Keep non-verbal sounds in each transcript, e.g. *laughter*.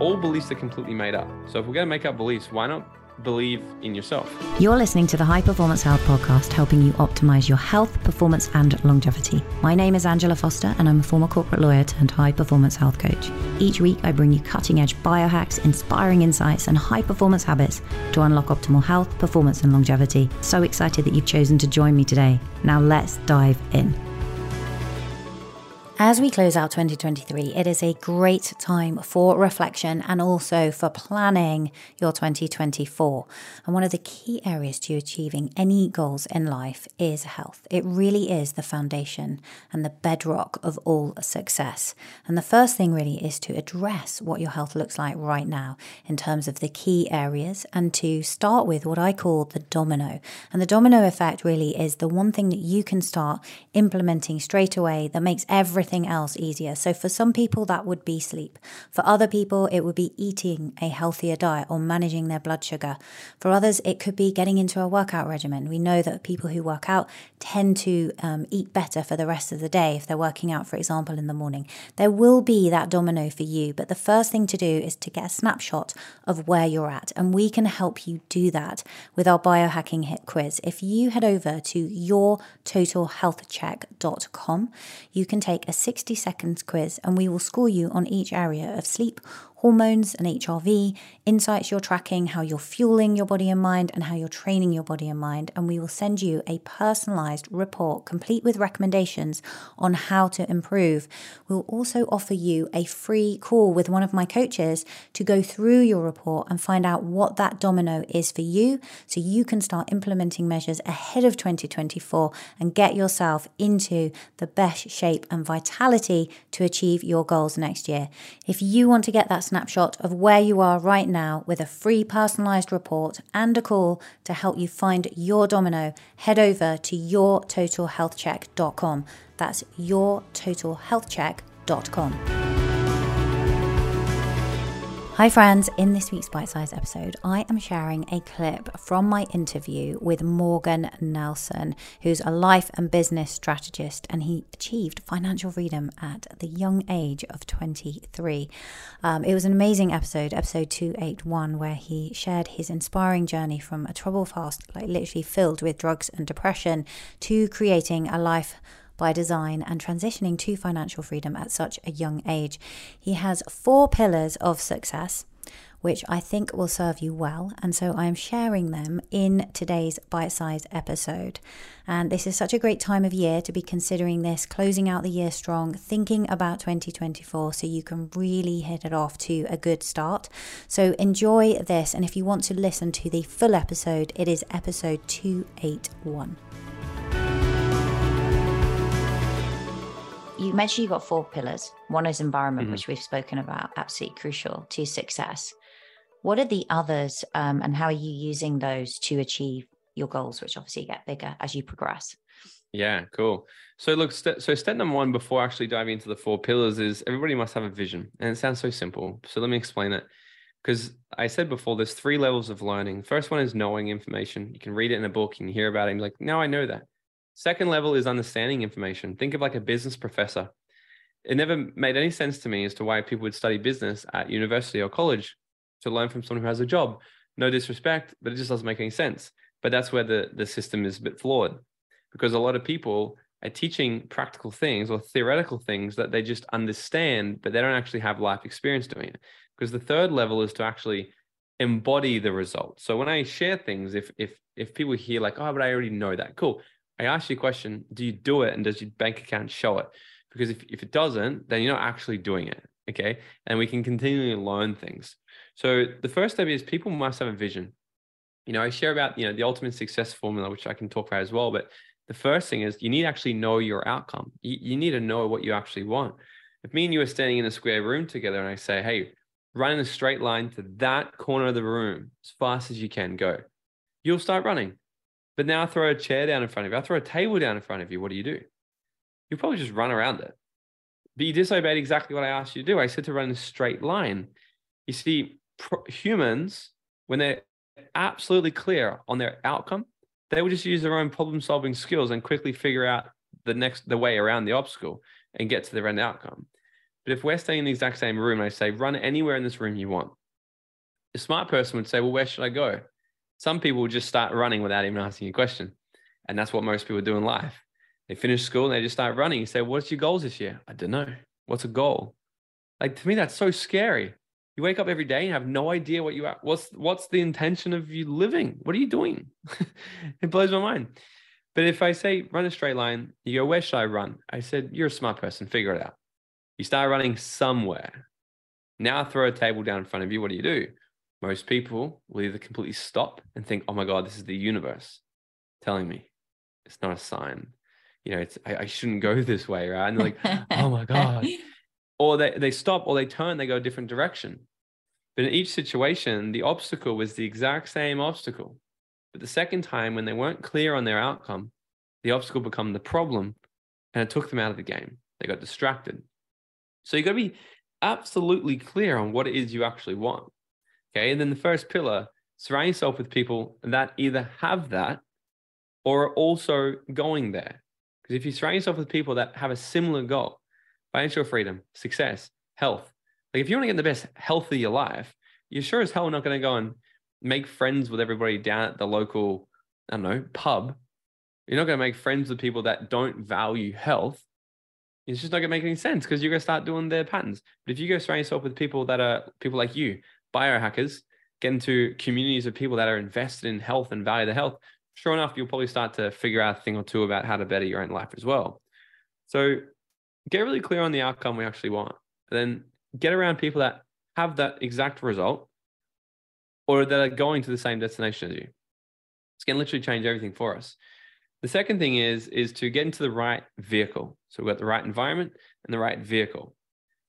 all beliefs are completely made up. So if we're going to make up beliefs, why not believe in yourself? You're listening to the High Performance Health Podcast, helping you optimize your health, performance, and longevity. My name is Angela Foster, and I'm a former corporate lawyer turned high performance health coach. Each week, I bring you cutting edge biohacks, inspiring insights, and high performance habits to unlock optimal health, performance, and longevity. So excited that you've chosen to join me today. Now, let's dive in. As we close out 2023, it is a great time for reflection and also for planning your 2024. And one of the key areas to achieving any goals in life is health. It really is the foundation and the bedrock of all success. And the first thing really is to address what your health looks like right now in terms of the key areas and to start with what I call the domino. And the domino effect really is the one thing that you can start implementing straight away that makes everything everything else easier. So for some people, that would be sleep. For other people, it would be eating a healthier diet or managing their blood sugar. For others, it could be getting into a workout regimen. We know that people who work out tend to um, eat better for the rest of the day if they're working out, for example, in the morning. There will be that domino for you, but the first thing to do is to get a snapshot of where you're at. And we can help you do that with our biohacking hit quiz. If you head over to yourtotalhealthcheck.com, you can take a 60 seconds quiz and we will score you on each area of sleep hormones and HRV, insights you're tracking, how you're fueling your body and mind, and how you're training your body and mind. And we will send you a personalized report complete with recommendations on how to improve. We'll also offer you a free call with one of my coaches to go through your report and find out what that domino is for you so you can start implementing measures ahead of 2024 and get yourself into the best shape and vitality to achieve your goals next year. If you want to get that snapshot of where you are right now with a free personalized report and a call to help you find your domino, head over to yourtotalhealthcheck.com. That's yourtotalhealthcheck.com. Hi, friends. In this week's Bite Size episode, I am sharing a clip from my interview with Morgan Nelson, who's a life and business strategist, and he achieved financial freedom at the young age of 23. Um, it was an amazing episode, episode 281, where he shared his inspiring journey from a trouble fast, like literally filled with drugs and depression, to creating a life by design and transitioning to financial freedom at such a young age. He has four pillars of success which I think will serve you well. And so I am sharing them in today's bite sized episode. And this is such a great time of year to be considering this, closing out the year strong, thinking about 2024 so you can really hit it off to a good start. So enjoy this. And if you want to listen to the full episode, it is episode 281. You mentioned you've got four pillars. One is environment, mm-hmm. which we've spoken about, absolutely crucial to success. What are the others, um, and how are you using those to achieve your goals, which obviously get bigger as you progress? Yeah, cool. So look, st- so step number one before actually diving into the four pillars is everybody must have a vision, and it sounds so simple. So let me explain it. Because I said before, there's three levels of learning. First one is knowing information. You can read it in a book, you can hear about it, and be like, now I know that. Second level is understanding information. Think of like a business professor. It never made any sense to me as to why people would study business at university or college to learn from someone who has a job. No disrespect, but it just doesn't make any sense. But that's where the, the system is a bit flawed because a lot of people are teaching practical things or theoretical things that they just understand, but they don't actually have life experience doing it. Because the third level is to actually embody the result. So when I share things, if if if people hear like, oh, but I already know that, cool. I ask you a question, do you do it and does your bank account show it? Because if, if it doesn't, then you're not actually doing it. Okay. And we can continually learn things. So the first step is people must have a vision. You know, I share about, you know, the ultimate success formula, which I can talk about as well. But the first thing is you need to actually know your outcome. You, you need to know what you actually want. If me and you are standing in a square room together and I say, hey, run in a straight line to that corner of the room as fast as you can go, you'll start running but now I throw a chair down in front of you. I throw a table down in front of you. What do you do? You'll probably just run around it. But you disobeyed exactly what I asked you to do. I said to run in a straight line. You see, humans, when they're absolutely clear on their outcome, they will just use their own problem solving skills and quickly figure out the next the way around the obstacle and get to their end outcome. But if we're staying in the exact same room, I say, run anywhere in this room you want. A smart person would say, well, where should I go? Some people just start running without even asking a question. And that's what most people do in life. They finish school and they just start running. You say, what's your goals this year? I don't know. What's a goal? Like to me, that's so scary. You wake up every day and have no idea what you are. What's what's the intention of you living? What are you doing? *laughs* it blows my mind. But if I say run a straight line, you go, where should I run? I said, you're a smart person, figure it out. You start running somewhere. Now throw a table down in front of you. What do you do? Most people will either completely stop and think, oh my God, this is the universe telling me. It's not a sign. You know, it's I, I shouldn't go *laughs* this way, right? And they're like, oh my God. *laughs* Or they, they stop or they turn, they go a different direction. But in each situation, the obstacle was the exact same obstacle. But the second time, when they weren't clear on their outcome, the obstacle became the problem and it took them out of the game. They got distracted. So you got to be absolutely clear on what it is you actually want. Okay. And then the first pillar, surround yourself with people that either have that or are also going there. Because if you surround yourself with people that have a similar goal, financial freedom, success, health, like if you want to get the best health of your life, you're sure as hell not going to go and make friends with everybody down at the local, I don't know, pub. You're not going to make friends with people that don't value health it's just not gonna make any sense because you're gonna start doing their patterns. But if you go surround yourself with people that are people like you, biohackers, get into communities of people that are invested in health and value the health, sure enough, you'll probably start to figure out a thing or two about how to better your own life as well. So get really clear on the outcome we actually want. then get around people that have that exact result or that are going to the same destination as you. It's going to literally change everything for us. The second thing is is to get into the right vehicle. So we've got the right environment and the right vehicle.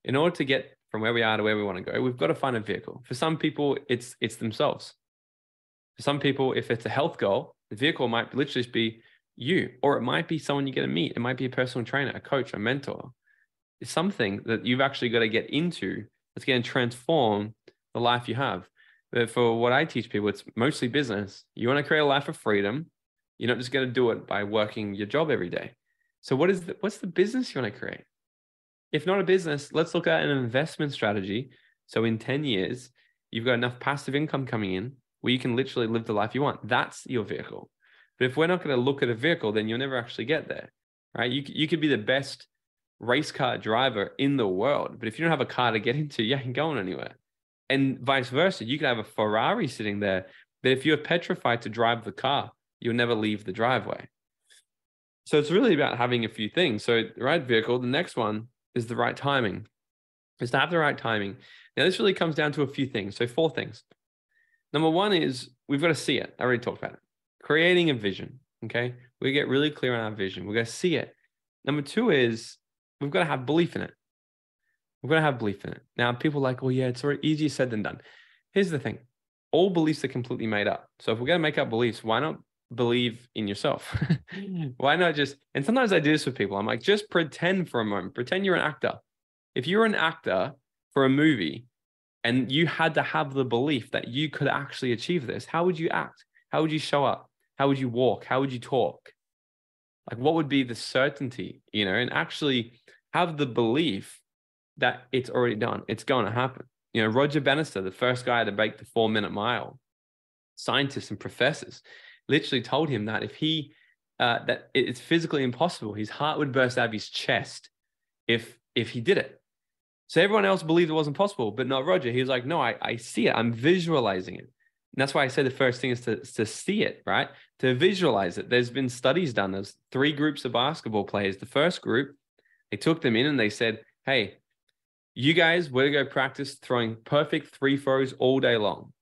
In order to get from where we are to where we want to go, we've got to find a vehicle. For some people, it's it's themselves. For some people, if it's a health goal, the vehicle might literally just be you, or it might be someone you get to meet. It might be a personal trainer, a coach, a mentor. It's something that you've actually got to get into that's going to transform the life you have. But for what I teach people, it's mostly business. You want to create a life of freedom you're not just going to do it by working your job every day. So what is the, what's the business you want to create? If not a business, let's look at an investment strategy. So in 10 years, you've got enough passive income coming in where you can literally live the life you want. That's your vehicle. But if we're not going to look at a vehicle, then you'll never actually get there, right? You, you could be the best race car driver in the world, but if you don't have a car to get into, you ain't going anywhere. And vice versa, you could have a Ferrari sitting there, but if you're petrified to drive the car, you'll never leave the driveway. So it's really about having a few things. So right vehicle, the next one is the right timing. Is to have the right timing. Now this really comes down to a few things. So four things. Number one is we've got to see it. I already talked about it. Creating a vision. Okay. We get really clear on our vision. We're going to see it. Number two is we've got to have belief in it. We're going to have belief in it. Now, people like, well, yeah, it's easier said than done. Here's the thing all beliefs are completely made up. So if we're going to make up beliefs, why not believe in yourself. *laughs* Mm. Why not just, and sometimes I do this with people. I'm like, just pretend for a moment, pretend you're an actor. If you're an actor for a movie and you had to have the belief that you could actually achieve this, how would you act? How would you show up? How would you walk? How would you talk? Like, what would be the certainty, you know, and actually have the belief that it's already done, it's going to happen. You know, Roger Bannister, the first guy to break the four minute mile, scientists and professors, literally told him that if he uh, that it's physically impossible, his heart would burst out of his chest if if he did it. So everyone else believed it wasn't possible, but not Roger. He was like, no, I, I see it. I'm visualizing it. And that's why I say the first thing is to, to see it, right? To visualize it. There's been studies done. There's three groups of basketball players. The first group, they took them in and they said, hey, you guys, we're going to go practice throwing perfect free throws all day long.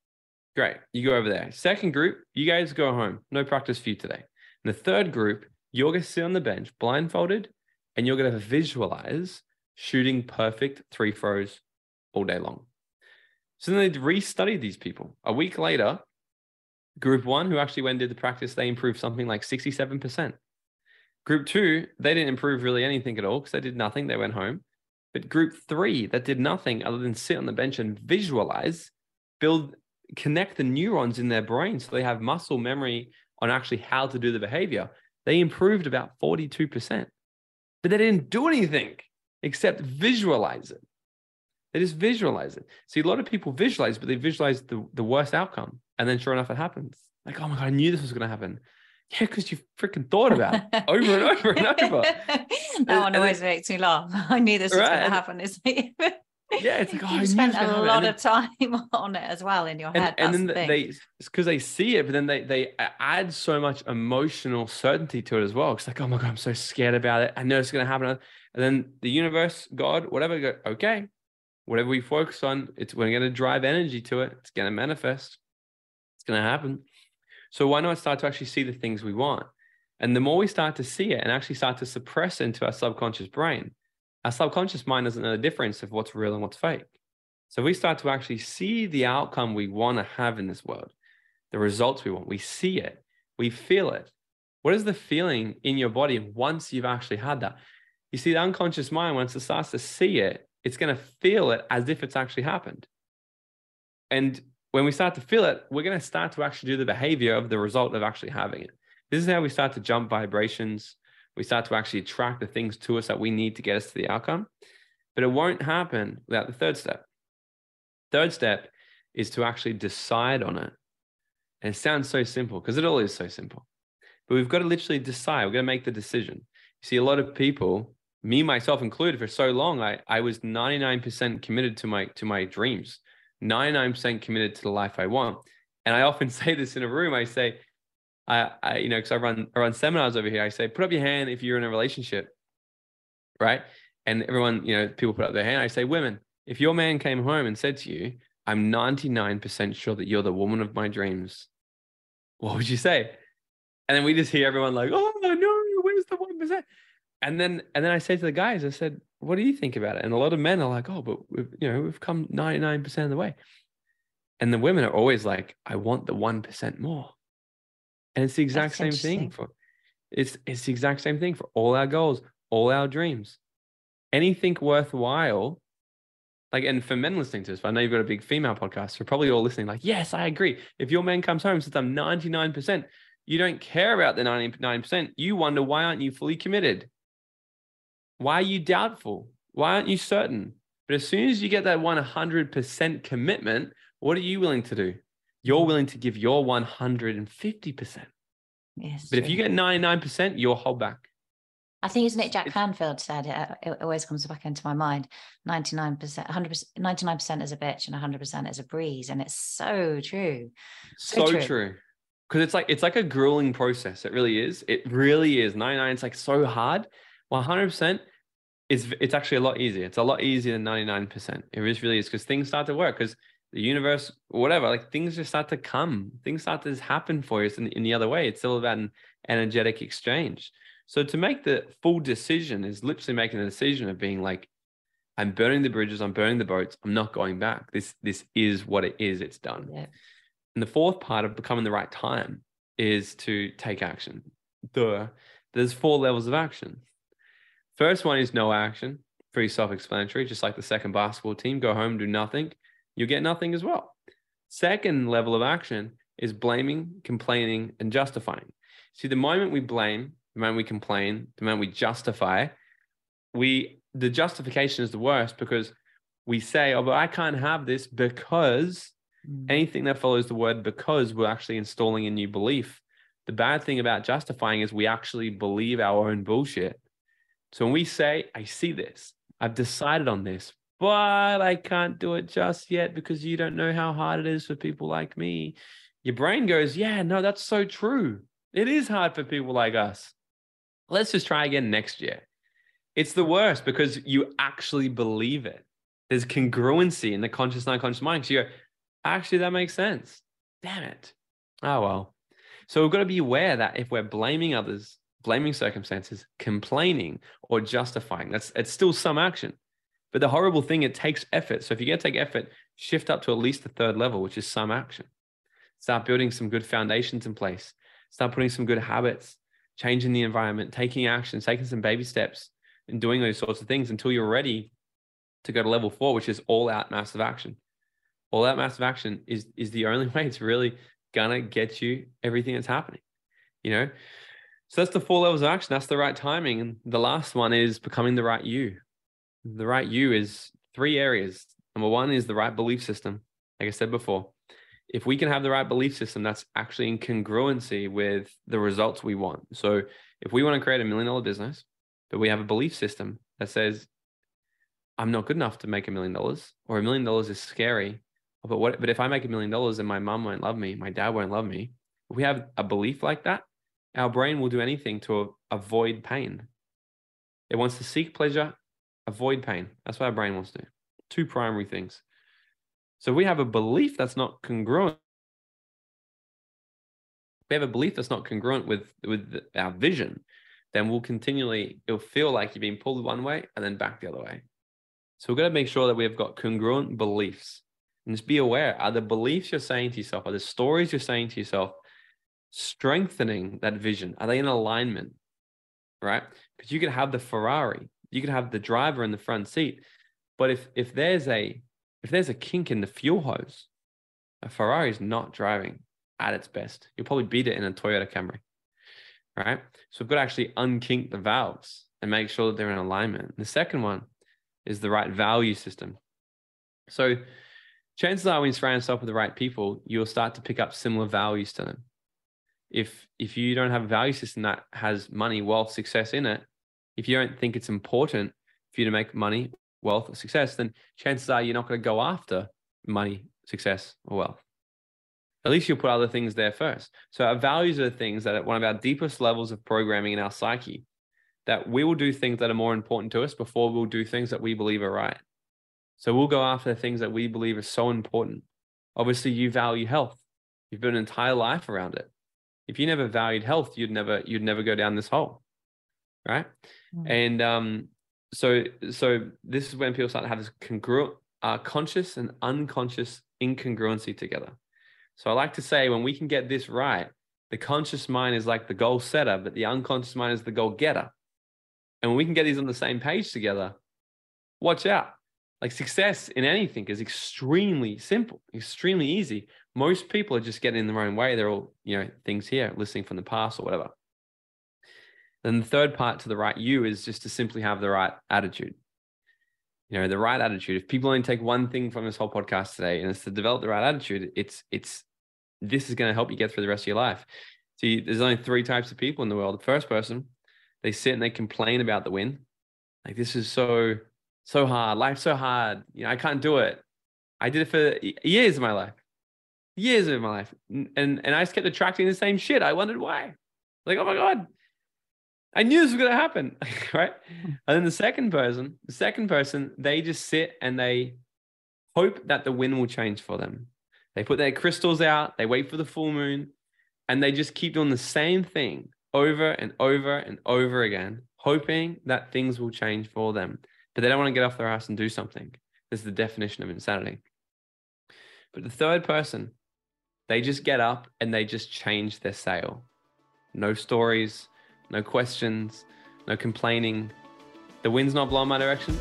Great. You go over there. Second group, you guys go home. No practice for you today. And the third group, you're going to sit on the bench blindfolded and you're going to visualize shooting perfect free throws all day long. So then they restudied these people. A week later, group one, who actually went and did the practice, they improved something like 67%. Group two, they didn't improve really anything at all because they did nothing. They went home. But group three, that did nothing other than sit on the bench and visualize, build connect the neurons in their brain so they have muscle memory on actually how to do the behavior, they improved about 42%. But they didn't do anything except visualize it. They just visualize it. See, a lot of people visualize, but they visualize the, the worst outcome. And then sure enough, it happens. Like, oh my God, I knew this was going to happen. Yeah, because you freaking thought about it *laughs* over and over and over. *laughs* that one always makes me laugh. *laughs* I knew this was going to happen. It's yeah, it's like *laughs* oh, you spent a lot then, of time *laughs* on it as well in your head. And, and then the they, because they see it, but then they they add so much emotional certainty to it as well. It's like, oh my god, I'm so scared about it. I know it's going to happen. And then the universe, God, whatever, go, okay, whatever we focus on, it's we're going to drive energy to it. It's going to manifest. It's going to happen. So why not start to actually see the things we want? And the more we start to see it and actually start to suppress into our subconscious brain, our subconscious mind doesn't know the difference of what's real and what's fake. So we start to actually see the outcome we want to have in this world, the results we want. We see it, we feel it. What is the feeling in your body once you've actually had that? You see, the unconscious mind, once it starts to see it, it's going to feel it as if it's actually happened. And when we start to feel it, we're going to start to actually do the behavior of the result of actually having it. This is how we start to jump vibrations. We start to actually attract the things to us that we need to get us to the outcome. But it won't happen without the third step. Third step is to actually decide on it. And it sounds so simple because it all is so simple. But we've got to literally decide. We've got to make the decision. You see, a lot of people, me myself included, for so long, I, I was 99% committed to my to my dreams. 99% committed to the life I want. And I often *laughs* say this in a room. I say, I, I you know, because I run I run seminars over here. I say, put up your hand if you're in a relationship, right? And everyone, you know, people put up their hand. I say, women, if your man came home and said to you, "I'm 99% sure that you're the woman of my dreams," what would you say? And then we just hear everyone like, "Oh no, where's the one percent?" And then and then I say to the guys, I said, what do you think about it? And a lot of men are like, oh, but you know, we've come 99% of the way. And the women are always like, I want the 1% more. And it's the exact That's same thing for it's it's the exact same thing for all our goals, all our dreams. Anything worthwhile, like and for men listening to this, I know you've got a big female podcast, you're probably all listening, like, yes, I agree. If your man comes home and says I'm 99%, you don't care about the 99%. You wonder why aren't you fully committed? Why are you doubtful? Why aren't you certain? But as soon as you get that 100% commitment, what are you willing to do? You're willing to give your 150%. Yes. But if you get 99%, you'll hold back. I think isn't it Jack Canfield said uh, it, it always comes back into my mind 99% 100% 99% is a bitch and 100% is a breeze and it's so true so, so true because it's like it's like a grueling process it really is it really is 99 it's like so hard 100% is it's actually a lot easier. It's a lot easier than 99%. It really is because things start to work because the universe, whatever, like things just start to come. Things start to happen for you in, in the other way. It's still about an energetic exchange. So to make the full decision is literally making a decision of being like, I'm burning the bridges, I'm burning the boats, I'm not going back. This this is what it is, it's done. Yeah. And the fourth part of becoming the right time is to take action. Duh. There's four levels of action. First one is no action, pretty self explanatory, just like the second basketball team go home, do nothing, you get nothing as well. Second level of action is blaming, complaining, and justifying. See, the moment we blame, the moment we complain, the moment we justify, we the justification is the worst because we say, oh, but I can't have this because mm. anything that follows the word because we're actually installing a new belief. The bad thing about justifying is we actually believe our own bullshit. So when we say, I see this, I've decided on this, but I can't do it just yet because you don't know how hard it is for people like me. Your brain goes, Yeah, no, that's so true. It is hard for people like us. Let's just try again next year. It's the worst because you actually believe it. There's congruency in the conscious and unconscious mind. So you go, actually, that makes sense. Damn it. Oh, well. So we've got to be aware that if we're blaming others blaming circumstances, complaining, or justifying. That's it's still some action. But the horrible thing, it takes effort. So if you're going to take effort, shift up to at least the third level, which is some action. Start building some good foundations in place. Start putting some good habits, changing the environment, taking action, taking some baby steps, and doing those sorts of things until you're ready to go to level four, which is all out massive action. All out massive action is is the only *laughs* way it's really gonna get you everything that's happening. You know, so that's the four levels of action. That's the right timing. And the last one is becoming the right you. The right you is three areas Number one is the right belief system. Like I said before, if we can have the right belief system, that's actually in congruency with the results we want. So if we want to create a million dollar business, but we have a belief system that says, I'm not good enough to make a million dollars, or a million dollars is scary. But what but if I make a million dollars and my mom won't love me, my dad won't love me, if we have a belief like that, our brain will do anything to avoid pain. It wants to seek pleasure, avoid pain. That's what our brain wants to do. Two primary things. So we have a belief that's not congruent. We have a belief that's not congruent with with our vision, then we'll continually it'll feel like you're being pulled one way and then back the other way. So we've got to make sure that we've got congruent beliefs. And just be aware are the beliefs you're saying to yourself, are the stories you're saying to yourself strengthening that vision? Are they in alignment? Right? Because you could have the Ferrari, you could have the driver in the front seat. But if if there's a if there's a kink in the fuel hose, a Ferrari is not driving at its best. You'll probably beat it in a Toyota Camry. Right? So we've got to actually unkink the valves and make sure that they're in alignment. The second one is the right value system. So chances are when you surround yourself with the right people, you'll start to pick up similar values to them. If if you don't have a value system that has money, wealth, success in it, if you don't think it's important for you to make money, wealth, or success, then chances are you're not going to go after money, success, or wealth. At least you'll put other things there first. So our values are things that at one of our deepest levels of programming in our psyche, that we will do things that are more important to us before we'll do things that we believe are right. So we'll go after the things that we believe are so important. Obviously, you value health. You've built an entire life around it. If you never valued health, you'd never you'd never go down this hole, right? Mm. And um, so so this is when people start to have this congruent, uh, conscious and unconscious incongruency together. So I like to say when we can get this right, the conscious mind is like the goal setter, but the unconscious mind is the goal getter. And when we can get these on the same page together, watch out. Like success in anything is extremely simple, extremely easy. Most people are just getting in their own way. They're all, you know, things here, listening from the past or whatever. Then the third part to the right you is just to simply have the right attitude. You know, the right attitude. If people only take one thing from this whole podcast today, and it's to develop the right attitude, it's it's this is going to help you get through the rest of your life. See, there's only three types of people in the world. The first person they sit and they complain about the win. Like this is so so hard. Life's so hard. You know, I can't do it. I did it for years of my life, years of my life, and and I just kept attracting the same shit. I wondered why. Like, oh my god, I knew this was gonna happen, *laughs* right? Hmm. And then the second person, the second person, they just sit and they hope that the wind will change for them. They put their crystals out, they wait for the full moon, and they just keep doing the same thing over and over and over again, hoping that things will change for them. But they don't want to get off their ass and do something. This is the definition of insanity. But the third person, they just get up and they just change their sail. No stories, no questions, no complaining. The wind's not blowing my direction.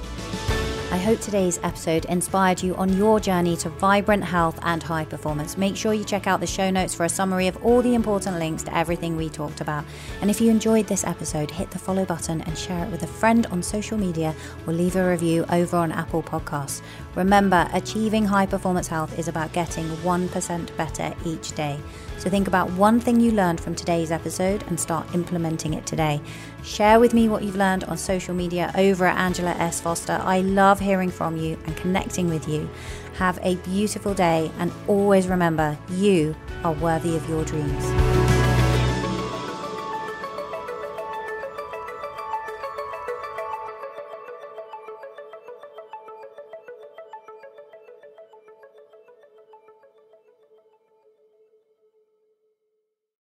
I hope today's episode inspired you on your journey to vibrant health and high performance. Make sure you check out the show notes for a summary of all the important links to everything we talked about. And if you enjoyed this episode, hit the follow button and share it with a friend on social media or leave a review over on Apple Podcasts. Remember, achieving high performance health is about getting 1% better each day. So think about one thing you learned from today's episode and start implementing it today. Share with me what you've learned on social media over at Angela S. Foster. I love hearing from you and connecting with you. Have a beautiful day and always remember you are worthy of your dreams.